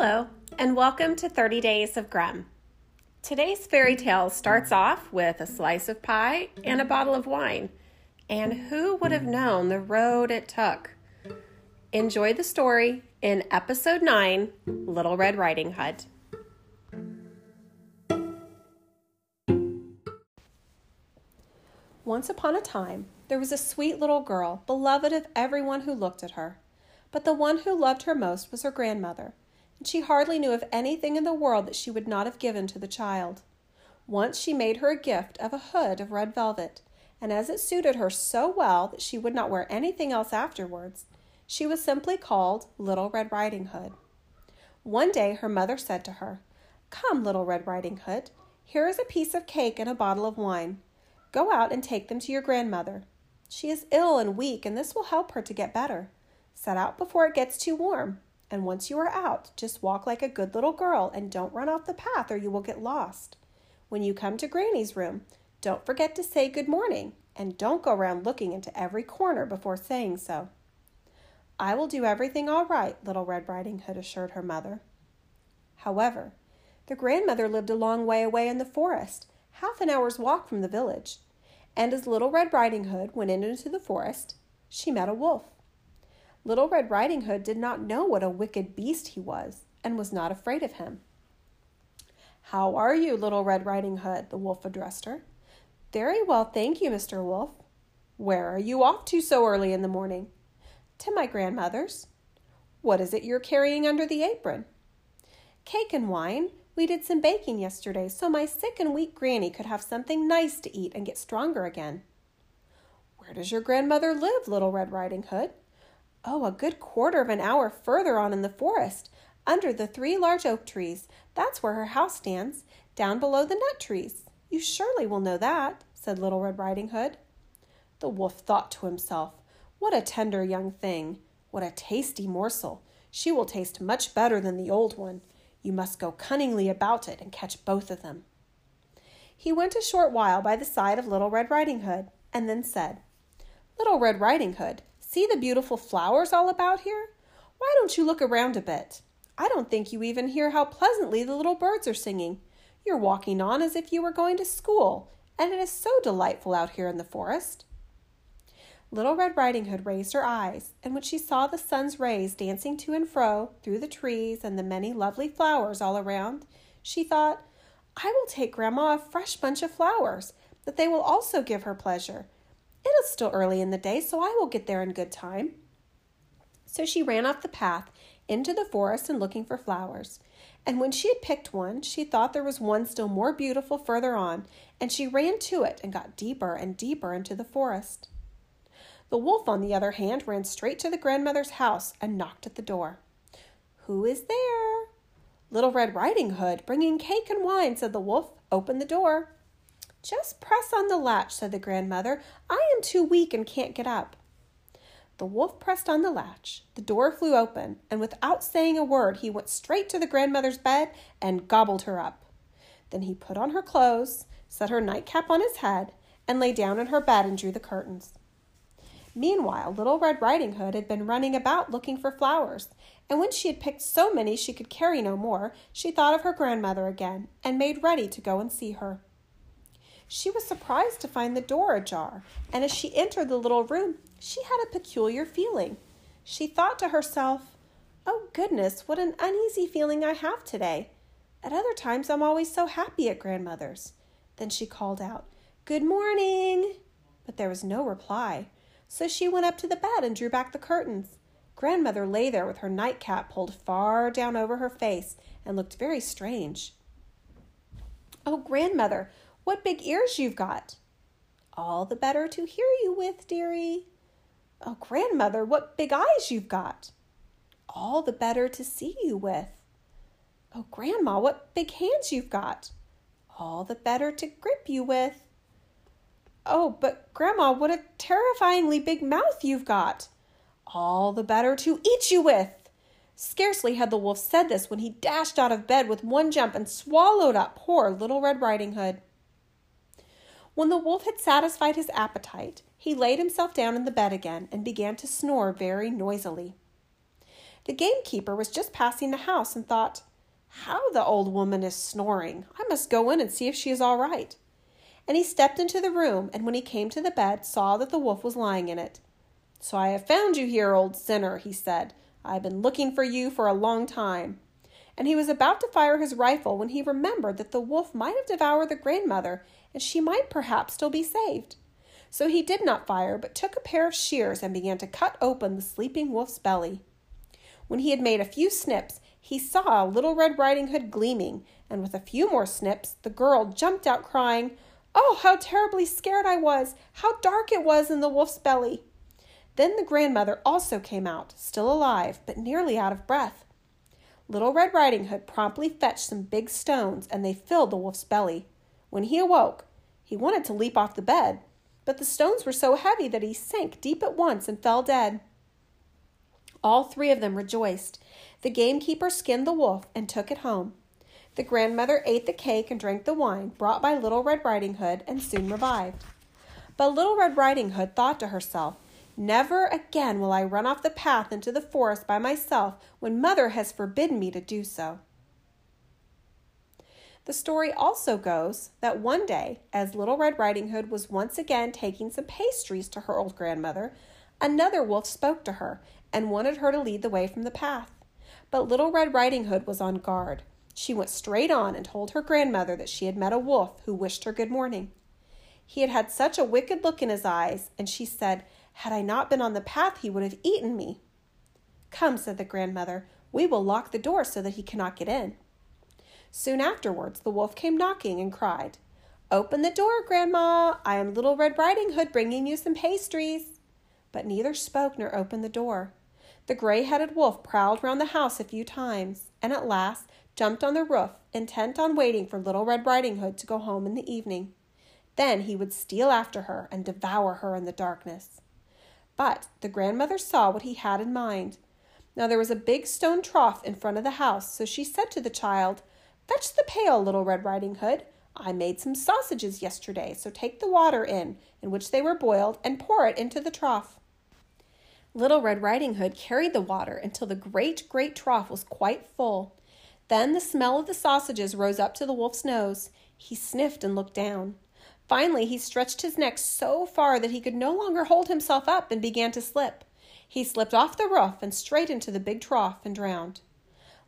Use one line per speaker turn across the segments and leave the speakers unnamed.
Hello, and welcome to 30 Days of Grimm. Today's fairy tale starts off with a slice of pie and a bottle of wine. And who would have known the road it took? Enjoy the story in episode 9 Little Red Riding Hood. Once upon a time, there was a sweet little girl, beloved of everyone who looked at her. But the one who loved her most was her grandmother, and she hardly knew of anything in the world that she would not have given to the child. Once she made her a gift of a hood of red velvet, and as it suited her so well that she would not wear anything else afterwards, she was simply called Little Red Riding Hood. One day her mother said to her, Come, Little Red Riding Hood, here is a piece of cake and a bottle of wine. Go out and take them to your grandmother. She is ill and weak, and this will help her to get better. Set out before it gets too warm, and once you are out, just walk like a good little girl and don't run off the path or you will get lost. When you come to Granny's room, don't forget to say good morning, and don't go around looking into every corner before saying so. I will do everything all right, Little Red Riding Hood assured her mother. However, the grandmother lived a long way away in the forest, half an hour's walk from the village, and as Little Red Riding Hood went into the forest, she met a wolf. Little Red Riding Hood did not know what a wicked beast he was, and was not afraid of him. How are you, Little Red Riding Hood? the wolf addressed her. Very well, thank you, Mr. Wolf. Where are you off to so early in the morning? To my grandmother's. What is it you're carrying under the apron? Cake and wine. We did some baking yesterday, so my sick and weak granny could have something nice to eat and get stronger again. Where does your grandmother live, Little Red Riding Hood? Oh, a good quarter of an hour further on in the forest, under the three large oak trees. That's where her house stands, down below the nut trees. You surely will know that, said Little Red Riding Hood. The wolf thought to himself, What a tender young thing! What a tasty morsel! She will taste much better than the old one. You must go cunningly about it and catch both of them. He went a short while by the side of Little Red Riding Hood, and then said, Little Red Riding Hood, see the beautiful flowers all about here? Why don't you look around a bit? I don't think you even hear how pleasantly the little birds are singing. You're walking on as if you were going to school, and it is so delightful out here in the forest. Little Red Riding Hood raised her eyes, and when she saw the sun's rays dancing to and fro through the trees and the many lovely flowers all around, she thought, I will take Grandma a fresh bunch of flowers, that they will also give her pleasure. It is still early in the day, so I will get there in good time. So she ran off the path into the forest and looking for flowers. And when she had picked one, she thought there was one still more beautiful further on, and she ran to it and got deeper and deeper into the forest. The wolf, on the other hand, ran straight to the grandmother's house and knocked at the door. Who is there? Little Red Riding Hood, bringing cake and wine, said the wolf. Open the door. Just press on the latch, said the grandmother. I am too weak and can't get up. The wolf pressed on the latch. The door flew open, and without saying a word, he went straight to the grandmother's bed and gobbled her up. Then he put on her clothes, set her nightcap on his head, and lay down in her bed and drew the curtains. Meanwhile, Little Red Riding Hood had been running about looking for flowers, and when she had picked so many she could carry no more, she thought of her grandmother again and made ready to go and see her. She was surprised to find the door ajar, and as she entered the little room, she had a peculiar feeling. She thought to herself, Oh goodness, what an uneasy feeling I have today. At other times, I'm always so happy at grandmother's. Then she called out, Good morning! But there was no reply. So she went up to the bed and drew back the curtains. Grandmother lay there with her nightcap pulled far down over her face and looked very strange. Oh, Grandmother, what big ears you've got! All the better to hear you with, dearie. Oh, Grandmother, what big eyes you've got! All the better to see you with. Oh, Grandma, what big hands you've got! All the better to grip you with. Oh, but Grandma, what a terrifyingly big mouth you've got! All the better to eat you with! Scarcely had the wolf said this when he dashed out of bed with one jump and swallowed up poor Little Red Riding Hood. When the wolf had satisfied his appetite, he laid himself down in the bed again and began to snore very noisily. The gamekeeper was just passing the house and thought, How the old woman is snoring! I must go in and see if she is all right. And he stepped into the room, and when he came to the bed, saw that the wolf was lying in it. So I have found you here, old sinner, he said. I have been looking for you for a long time. And he was about to fire his rifle when he remembered that the wolf might have devoured the grandmother, and she might perhaps still be saved. So he did not fire, but took a pair of shears and began to cut open the sleeping wolf's belly. When he had made a few snips, he saw Little Red Riding Hood gleaming, and with a few more snips, the girl jumped out crying, Oh, how terribly scared I was! How dark it was in the wolf's belly! Then the grandmother also came out, still alive, but nearly out of breath. Little Red Riding Hood promptly fetched some big stones, and they filled the wolf's belly. When he awoke, he wanted to leap off the bed, but the stones were so heavy that he sank deep at once and fell dead. All three of them rejoiced. The gamekeeper skinned the wolf and took it home. The grandmother ate the cake and drank the wine brought by Little Red Riding Hood and soon revived. But Little Red Riding Hood thought to herself, Never again will I run off the path into the forest by myself when Mother has forbidden me to do so. The story also goes that one day, as Little Red Riding Hood was once again taking some pastries to her old grandmother, another wolf spoke to her and wanted her to lead the way from the path. But Little Red Riding Hood was on guard. She went straight on and told her grandmother that she had met a wolf who wished her good morning. He had had such a wicked look in his eyes, and she said, Had I not been on the path, he would have eaten me. Come, said the grandmother, we will lock the door so that he cannot get in. Soon afterwards, the wolf came knocking and cried, Open the door, Grandma! I am Little Red Riding Hood bringing you some pastries. But neither spoke nor opened the door. The gray headed wolf prowled round the house a few times, and at last jumped on the roof, intent on waiting for Little Red Riding Hood to go home in the evening. Then he would steal after her and devour her in the darkness. But the grandmother saw what he had in mind. Now there was a big stone trough in front of the house, so she said to the child, Fetch the pail, Little Red Riding Hood. I made some sausages yesterday, so take the water in, in which they were boiled, and pour it into the trough. Little Red Riding Hood carried the water until the great, great trough was quite full. Then the smell of the sausages rose up to the wolf's nose. He sniffed and looked down. Finally, he stretched his neck so far that he could no longer hold himself up and began to slip. He slipped off the roof and straight into the big trough and drowned.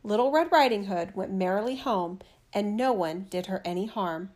Little Red Riding Hood went merrily home, and no one did her any harm.